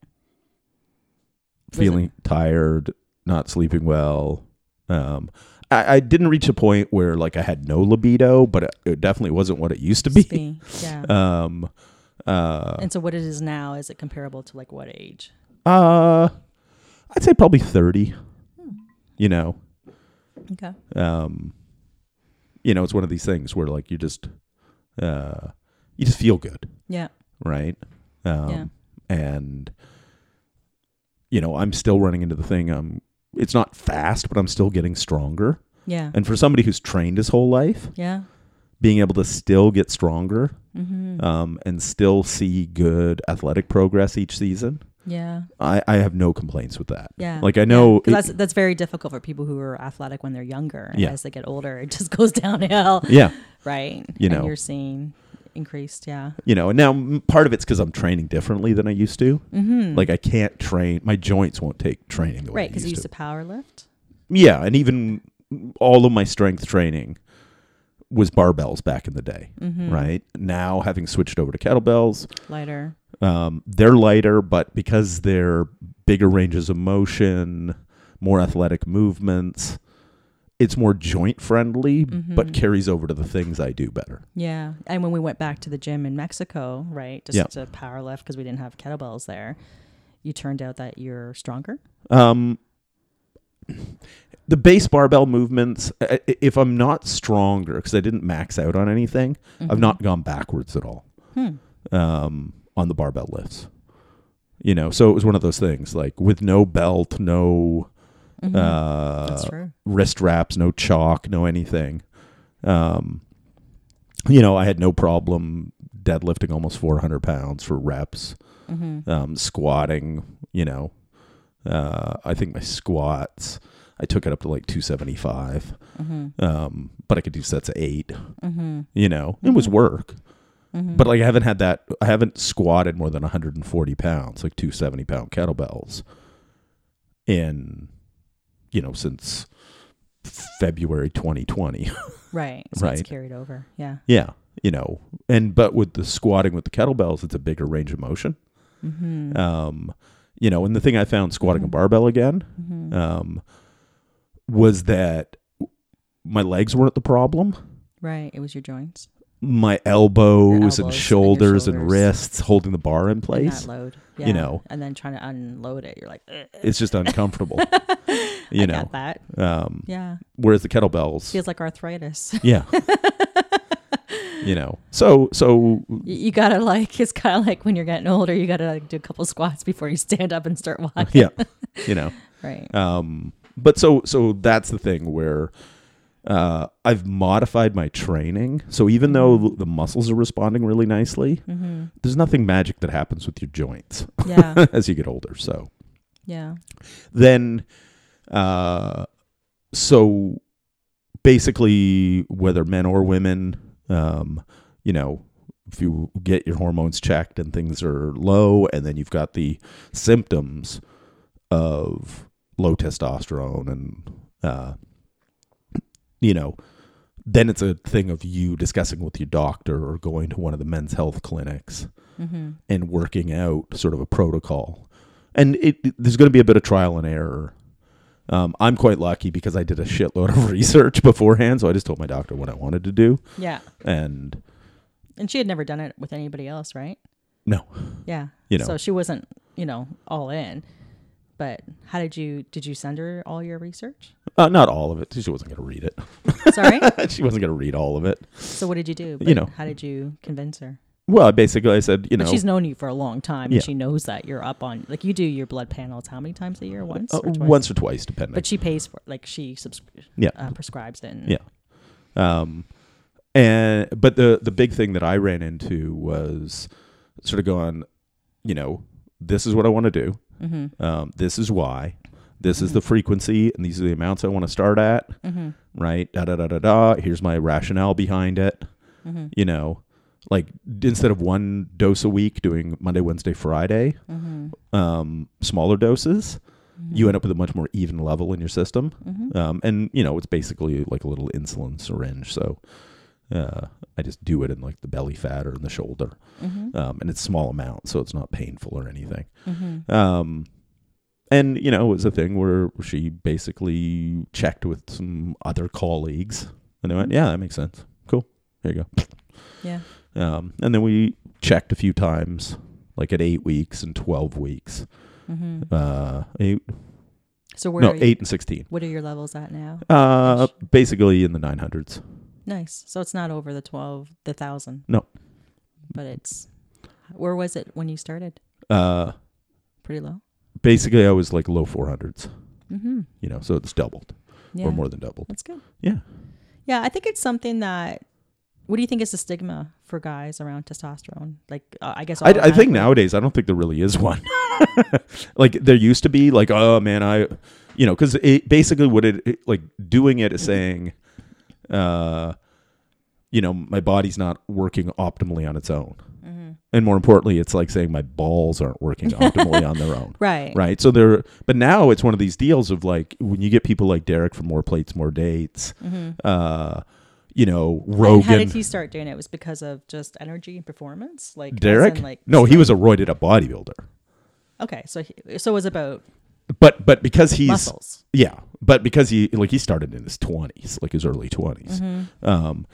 Feeling tired, not sleeping well. Um, I, I didn't reach a point where like I had no libido, but it, it definitely wasn't what it used to be. Yeah. (laughs) Um, uh, and so, what it is now is it comparable to like what age? Uh, I'd say probably thirty. Hmm. You know, Okay. um, you know, it's one of these things where like you just, uh, you just feel good, Yeah. right? Um, Yeah. and you know, I'm still running into the thing. Um, it's not fast, but I'm still getting stronger. Yeah. And for somebody who's trained his whole life, yeah. being able to still get stronger Mm-hmm. um, and still see good athletic progress each season, yeah. I, I have no complaints with that. Yeah. Like I know, 'Cause it- that's that's very difficult for people who are athletic when they're younger. Yeah. As they get older, it just (laughs) goes downhill. yeah, Right. You And know. you're seeing increased. Yeah. you know, and now part of it's because I'm training differently than I used to. Mm-hmm. Like I can't train; my joints won't take training the way right because you used used to. to power lift. Yeah, and even all of my strength training was barbells back in the day. Mm-hmm. Right now, having switched over to kettlebells, Lighter. Um, they're lighter, but because they're bigger ranges of motion, more athletic movements, it's more joint friendly, but Mhm. carries over to the things I do better. Yeah. And when we went back to the gym in Mexico, right, just Yeah. to power lift because we didn't have kettlebells there, you turned out that you're stronger. Um, the base barbell movements, if I'm not stronger, because I didn't max out on anything, I've Mhm. not gone backwards at all Hmm. um, on the barbell lifts. You know, so it was one of those things like with no belt, no Mhm. uh, wrist wraps, no chalk, no anything. Um, you know, I had no problem deadlifting almost 400 pounds for reps, Mm-hmm. um, squatting, you know, uh, I think my squats, I took it up to like 275. Mm-hmm. Um, but I could do sets of eight, Mm-hmm. you know, it was Mhm. work, Mm-hmm. but like I haven't had that, I haven't squatted more than 140 pounds, like 270 pound kettlebells in, you know, since February 2020. (laughs) right. So it's right. carried over. Yeah. yeah. You know, and, but with the squatting with the kettlebells, it's a bigger range of motion. Mm-hmm. Um, you know, and the thing I found squatting a Mhm. barbell again, mm-hmm. um, was that my legs weren't the problem. right. It was your joints. my elbows, elbows and and shoulders and wrists holding the bar in place. load. you know. and then trying to unload it, you're like, "Ugh." It's just uncomfortable. (laughs) you I know. got that. Um, Yeah, whereas the kettlebells, feels like arthritis. yeah. (laughs) you know. So so you, gotta like, it's kind of like when you're getting older, you gotta like do a couple squats before you stand up and start walking. yeah. (laughs) You know. right. Um, but so so that's the thing where uh, I've modified my training. So even though the muscles are responding really nicely, Mm-hmm. there's nothing magic that happens with your joints Yeah, (laughs) as you get older. So yeah. then, uh, so basically, whether men or women, um, you know, if you get your hormones checked and things are low, and then you've got the symptoms of low testosterone and, uh, you know, then it's a thing of you discussing with your doctor or going to one of the men's health clinics Mm-hmm. and working out sort of a protocol. And it, there's going to be a bit of trial and error. Um, I'm quite lucky because I did a shitload of (laughs) research beforehand, so I just told my doctor what I wanted to do, Yeah, and and she had never done it with anybody else, right? no, Yeah. You know. So she wasn't, you know, all in. But how did you did you send her all your research? uh, not all of it. She wasn't going to read it. Sorry. (laughs) she wasn't going to read all of it. so what did you do? You know. how did you convince her? Well, basically, I said, you know, but she's known you for a long time, Yeah. and she knows that you're up on. Like you do your blood panels how many times a year? Once uh, or twice? once or twice, depending. But she pays for like she subs- Yeah. uh, prescribes it. And, Yeah. Um, and but the the big thing that I ran into was sort of going, you know, this is what I want to do. Mm-hmm. Um, this is why. This is the frequency, and these are the amounts I want to start at. Mm-hmm. Right? Da da da da da. Here's my rationale behind it. Mm-hmm. You know, like instead of one dose a week, doing Monday, Wednesday, Friday, Mm-hmm. um, smaller doses, you end up with a much more even level in your system. Mm-hmm. Um, and you know, it's basically like a little insulin syringe. So uh, I just do it in like the belly fat or in the shoulder, Mm-hmm. um, and it's small amount, so it's not painful or anything. Mm-hmm. Um, and you know, it was a thing where she basically checked with some other colleagues, and they went, "Yeah, that makes sense. Cool. There you go." Yeah. Um, and then we checked a few times, like at eight weeks and twelve weeks. Mm-hmm. Uh, eight, So where no, are you, eight and sixteen. what are your levels at now? Uh, basically in the nine hundreds. Nice. So it's not over the twelve, the thousand. No. But it's where was it when you started? Uh, Pretty low. basically I was like low four hundreds. Mm-hmm. You know, so it's doubled Yeah. or more than doubled. That's good. Yeah. Yeah, I think it's something that. What do you think is the stigma for guys around testosterone? Like, uh, I guess I, I think nowadays I don't think there really is one. (laughs) like there used to be, like oh man, I, you know, because it basically what it, it like doing it is saying, uh, you know, my body's not working optimally on its own, Mm-hmm. and more importantly, it's like saying my balls aren't working (laughs) optimally on their own. Right. Right. So there, but now it's one of these deals of like when you get people like Derek from More Plates, More Dates, Mm-hmm. uh, you know, And Rogan. how did he start doing it? It was because of just energy and performance, like Derek? in, like no, he was a roided up bodybuilder. okay. So he, so it was about But but because he's muscles. yeah, but because he like he started in his twenties, like his early 20s Mm-hmm. Um,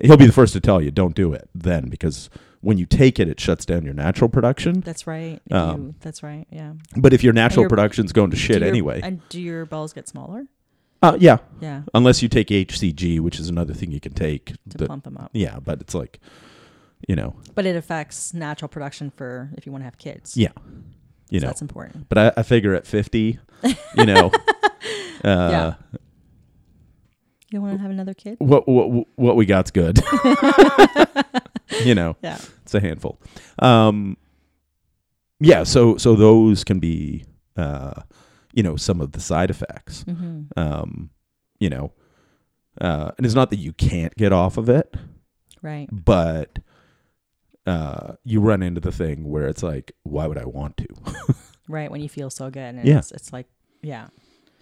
he'll be the first to tell you don't do it then because when you take it, it shuts down your natural production. That's right. Um, that's right. Yeah. But if your natural your- production's going to shit your- anyway, And do your balls get smaller? Uh, yeah, Yeah. unless you take HCG, which is another thing you can take. To that- plump them up. yeah, but it's like, you know, But it affects natural production for if you want to have kids. yeah, you So know. that's important. But I, I figure at fifty, you know, (laughs) uh, Yeah. You want to have another kid? what what what we got's good. (laughs) you know, Yeah. it's a handful. Um, yeah, so so those can be, uh, you know, some of the side effects. Mm-hmm. Um, you know, uh, and it's not that you can't get off of it, Right. but uh, you run into the thing where it's like, why would I want to? (laughs) Right. When you feel so good. And Yeah. it's, it's like, yeah.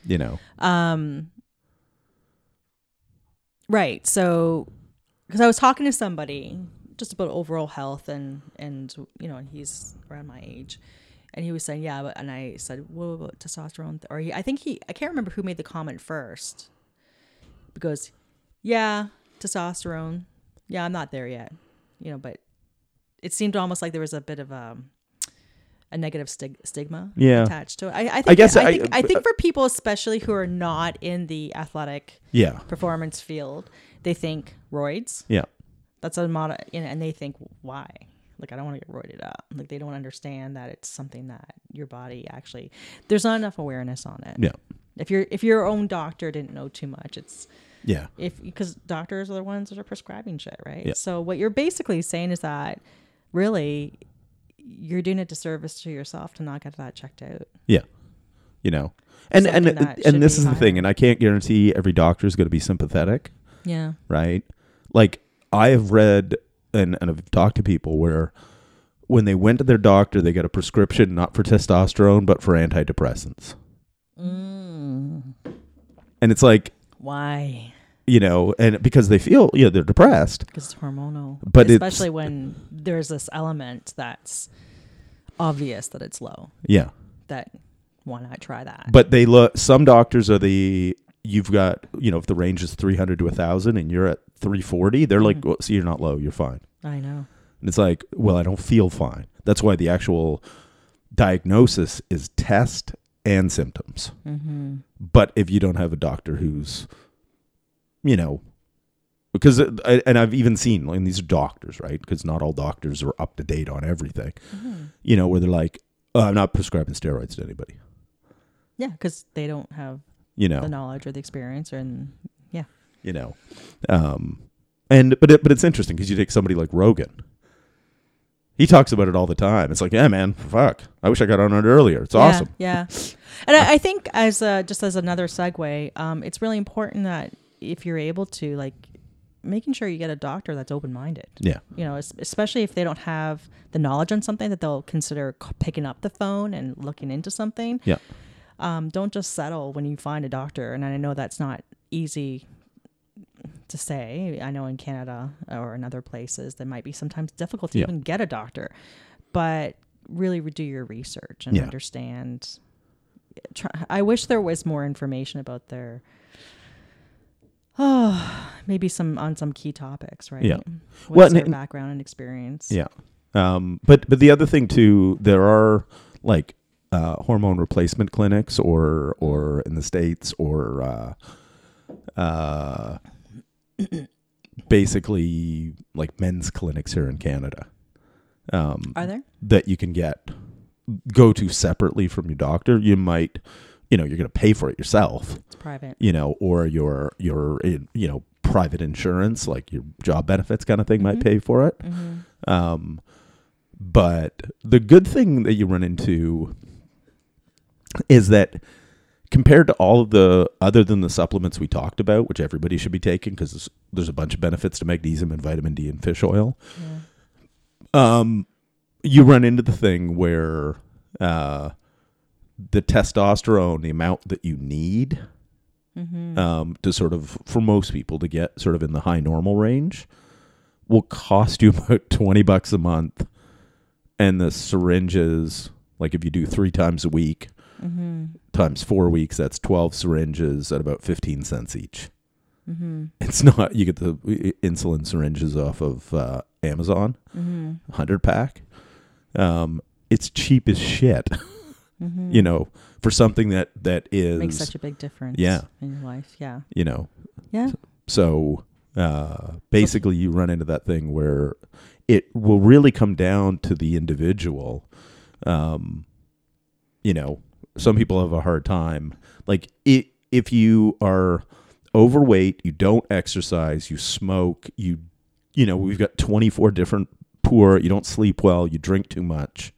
You know, Um, right. So, because I was talking to somebody just about overall health and and you know, and he's around my age, and he was saying, yeah, but and I said, what about testosterone? Or he, I think he, I can't remember who made the comment first, because, yeah, testosterone, yeah, I'm not there yet. You know, but it seemed almost like there was a bit of a a negative stig- stigma Yeah. attached to it. I, I, think, I guess I, I- think I think uh, for people especially who are not in the athletic Yeah. performance field, they think roids. Yeah. That's a mod, you know, and they think why? Like I don't want to get roided up. Like they don't understand that it's something that your body actually. There's not enough awareness on it. Yeah. If your if your own doctor didn't know too much, it's Yeah. if because doctors are the ones that are prescribing shit, right? Yeah. So what you're basically saying is that really you're doing a disservice to yourself to not get that checked out. Yeah. You know. And and Something should and this is the thing and I can't guarantee every doctor is going to be sympathetic, Yeah. right? Like I have read and and I've talked to people where when they went to their doctor, they got a prescription not for testosterone but for antidepressants. Mm. And it's like, Why? you know, and because they feel, you know, they're depressed. Because it's hormonal. But especially when there's this element that's obvious that it's low. Yeah. That why not try that? But they look some doctors are the you've got, you know, if the range is 300 to 1000 and you're at 340, they're like, Mhm. well, see you're not low, you're fine. I know. And it's like, well, I don't feel fine. That's why the actual diagnosis is test and symptoms. Mm-hmm. But if you don't have a doctor who's, you know, because I- and I've even seen, and these are doctors, right? Because not all doctors are up to date on everything. Mm-hmm. You know, where they're like, oh, I'm not prescribing steroids to anybody. Yeah, because they don't have You know, the knowledge or the experience, or and yeah, you know, um, and but it, but it's interesting because you take somebody like Rogan. He talks about it all the time. It's like, yeah, man, fuck. I wish I got on it earlier. It's yeah, awesome. Yeah, and I, I think as a, just as another segue, um, it's really important that if you're able to like making sure you get a doctor that's open minded. Yeah. You know, especially if they don't have the knowledge on something that they'll consider picking up the phone and looking into something. Yeah. Um, don't just settle when you find a doctor. And I know that's not easy to say. I know in Canada or in other places, there might be sometimes difficult to Yeah. even get a doctor, but really do your research and Yeah. understand. Try, I wish there was more information about their. Oh, maybe some on some key topics, right? Yeah. What's Well, their and- background and experience? Yeah. Um, but but the other thing too, there are like uh, hormone replacement clinics, or or in the states, or uh, uh, basically like men's clinics here in Canada. Um, Are there? that you can get go to separately from your doctor. You might, you know, you're going to pay for it yourself, It's private. you know, or your your you know private insurance, like your job benefits kind of thing, might Mhm. pay for it. Mm-hmm. Um, but the good thing that you run into is that compared to all of the other than the supplements we talked about, which everybody should be taking because there's, there's a bunch of benefits to magnesium and vitamin D and fish oil. Yeah. Um, you run into the thing where uh, the testosterone, the amount that you need Mm-hmm. um, to sort of for most people to get sort of in the high normal range will cost you (laughs) about 20 bucks a month and the syringes like if you do three times a week mm-hmm. times four weeks that's 12 syringes at about 15 cents each Mm-hmm. it's not you get the insulin syringes off of uh, amazon Mm-hmm. 100 pack um, it's cheap as shit Mm-hmm. you know for something that that is makes such a big difference. Yeah. in your life. Yeah, you know yeah. So uh, basically, you run into that thing where it will really come down to the individual. Um, you know, some people have a hard time. Like, it, if you are overweight, you don't exercise, you smoke, you, you know, we've got 24 different poor, you don't sleep well, you drink too much.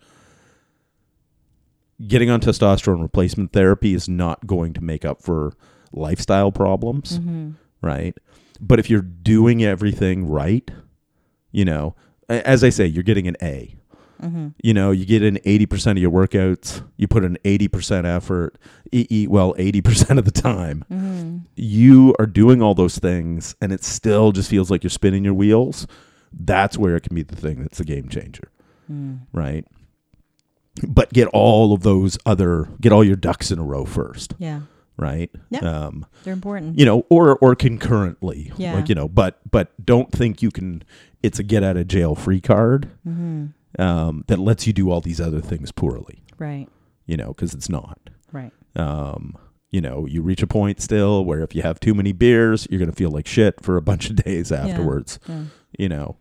Getting on testosterone replacement therapy is not going to make up for lifestyle problems Mm-hmm. right? But if you're doing everything right, you know, as I say, you're getting an A. Mm-hmm. You know, you get in 80% of your workouts, you put in 80% effort, e- eat well 80% of the time. Mm-hmm. You are doing all those things and it still just feels like you're spinning your wheels. That's where it can be the thing that's a game changer, Mm. right? But get all of those other, get all your ducks in a row first, Yeah. right? Yeah. Um, They're important. you know, or or concurrently, Yeah. like you know, but but don't think you can. It's a get out of jail free card hmm um, that lets you do all these other things poorly. Right. You know, because it's not. Right. Um, you know, you reach a point still where if you have too many beers, you're gonna feel like shit for a bunch of (laughs) days afterwards. Yeah. You know,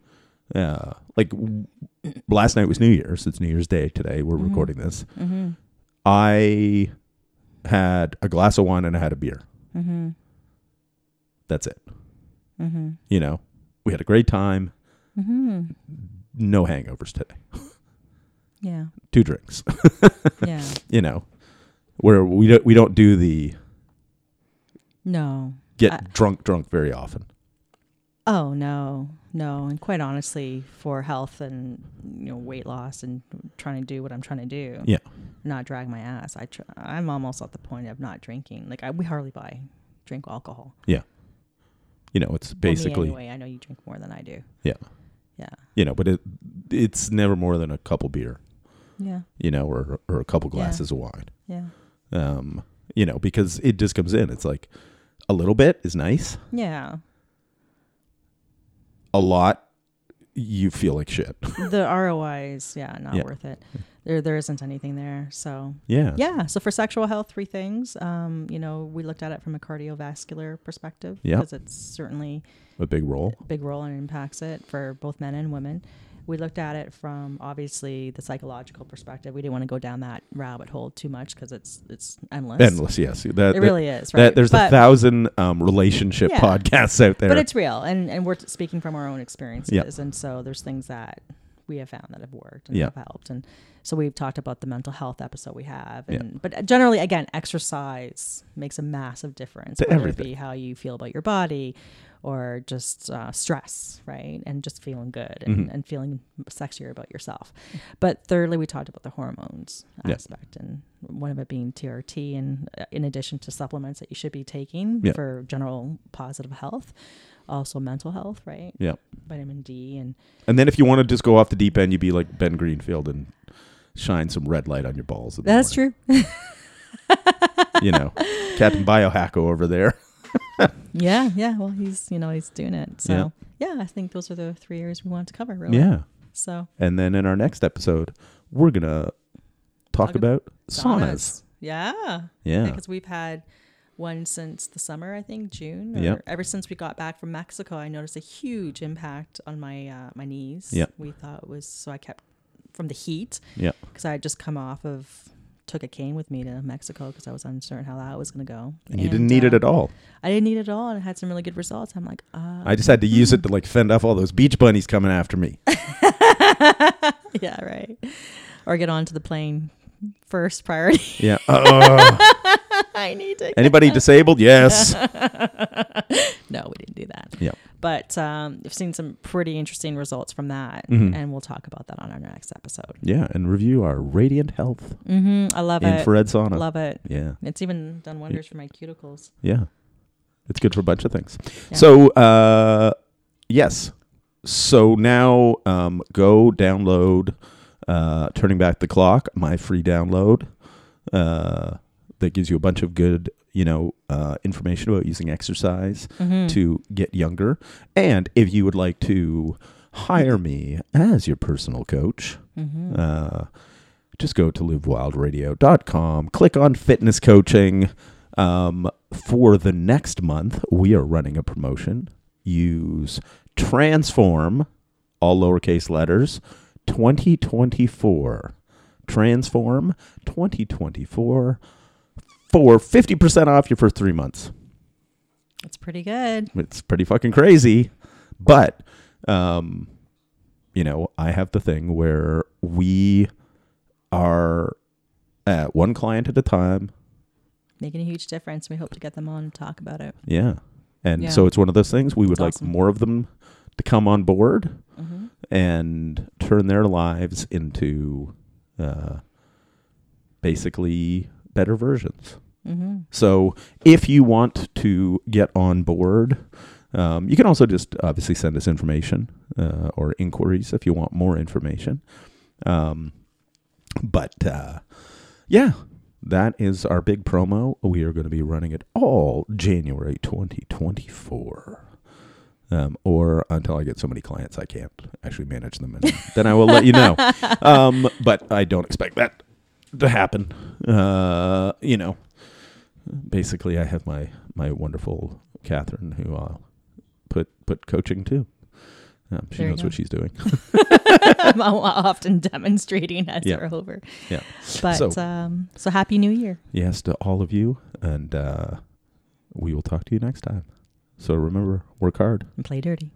uh, like w- last night was New Year's. It's New Year's Day today. We're Mhm. recording this. Mm-hmm. I had a glass of wine and I had a beer. Mm-hmm. That's it. Mm-hmm. You know, we had a great time. No hangovers today. Yeah. Two drinks. (laughs) Yeah. (laughs) you know, where we don't we don't do the No. get I- drunk drunk very often. Oh no, no, and quite honestly, for health and you know weight loss and trying to do what I'm trying to do, Yeah. not drag my ass. I tr- I'm almost at the point of not drinking. Like I, we hardly buy drink alcohol. Yeah. You know, it's Well, basically anyway. I know you drink more than I do. Yeah. Yeah. you know, but it it's never more than a couple beer, Yeah. you know, or or a couple Yeah. glasses of wine. Yeah. Um, you know, because it just comes in. It's like a little bit is nice. Yeah. A lot you feel like shit. the (laughs) ROI is yeah not Yeah. worth it. There there isn't anything there. So yeah. yeah. So for sexual health, three things. Um, you know, we looked at it from a cardiovascular perspective Yeah. because it's certainly A big role. big role and impacts it for both men and women. We looked at it from obviously the psychological perspective. We didn't want to go down that rabbit hole too much because it's it's endless. Endless, yes. That, It that- really is. Right. that there's a thousand um, relationship Yeah. podcasts out there. but it's real, and and we're speaking from our own experiences, and so there's things that we have found that have worked and Yeah. have helped, and so we've talked about the mental health episode we have, Yeah. and but generally, again, exercise makes a massive difference. To whether everything. it be how you feel about your body, or just uh, stress, right, and just feeling good and, Mhm. and feeling sexier about yourself. But thirdly, we talked about the hormones Yeah. aspect, and one of it being TRT, and uh, in addition to supplements that you should be taking Yeah. for general positive health, also mental health, right? Yeah. Vitamin D and and then if you want to just go off the deep end, you'd be like Ben Greenfield and shine some red light on your balls. that's morning. true. (laughs) You know, Captain Biohacko over there. (laughs) Yeah, yeah. Well, he's you know he's doing it. So yeah. I think those are the three areas we wanted to cover. Really. Yeah. So And then in our next episode, we're gonna talk Talk about saunas. Yeah. Yeah. Because we've had one since the summer, I think June. Or Yep. Ever since we got back from Mexico, I noticed a huge impact on my uh, my knees. Yep. We thought it was so I kept from the heat. Yep. Because I had just come off of took a cane with me to Mexico because I was uncertain how that was going to go. And you didn't need it uh, at all. I didn't need it at all, and it had some really good results. I'm like, uh, I just had to use it to like fend off all those beach bunnies coming after me. (laughs) yeah, right. Or get onto the plane first priority. Yeah. (laughs) Uh, I need to. anybody disabled? Yes. (laughs) no, we didn't do that. Yep. But um, I've seen some pretty interesting results from that, Mhm. and we'll talk about that on our next episode. Yeah, and review our Radiant Health Mm-hmm. I love it. infrared sauna. Love it. yeah, It's even done wonders for my cuticles. yeah. It's good for a bunch of things. Yeah. So, uh, yes. So now um, go download uh, Turning Back the Clock, my free download uh, that gives you a bunch of good, you know, uh, information about using exercise Mm-hmm. to get younger. And if you would like to hire me as your personal coach, mm-hmm. uh, just go to livewildradio.com, click on fitness coaching. Um, for the next month, we are running a promotion. Use Transform, all lowercase letters, 2024. Transform 2024 for 50% off your first three months. It's pretty good. It's pretty fucking crazy. But, um, you know, I have the thing where we are at one client at a time. Making a huge difference. We hope to get them on and talk about it. Yeah. And Yeah. so it's one of those things we would like awesome. more of them to come on board Mm-hmm. and turn their lives into uh, basically better versions. Mm-hmm. So if you want to get on board, um, you can also just obviously send us information uh, or inquiries if you want more information. Um, but uh, yeah, that is our big promo. We are going to be running it all January 2024. Um, or until I get so many clients I can't actually manage them, and then I will let you know. (laughs) Um, but I don't expect that to happen. Uh, you know, basically, I have my my wonderful Catherine who I'll put put coaching to. Um, she There knows what she's doing. (laughs) (laughs) I'm often demonstrating as Yeah. we're over. Yeah. But So- so, um, so happy New Year. Yes to all of you, and uh, we will talk to you next time. So remember, work hard. and play dirty.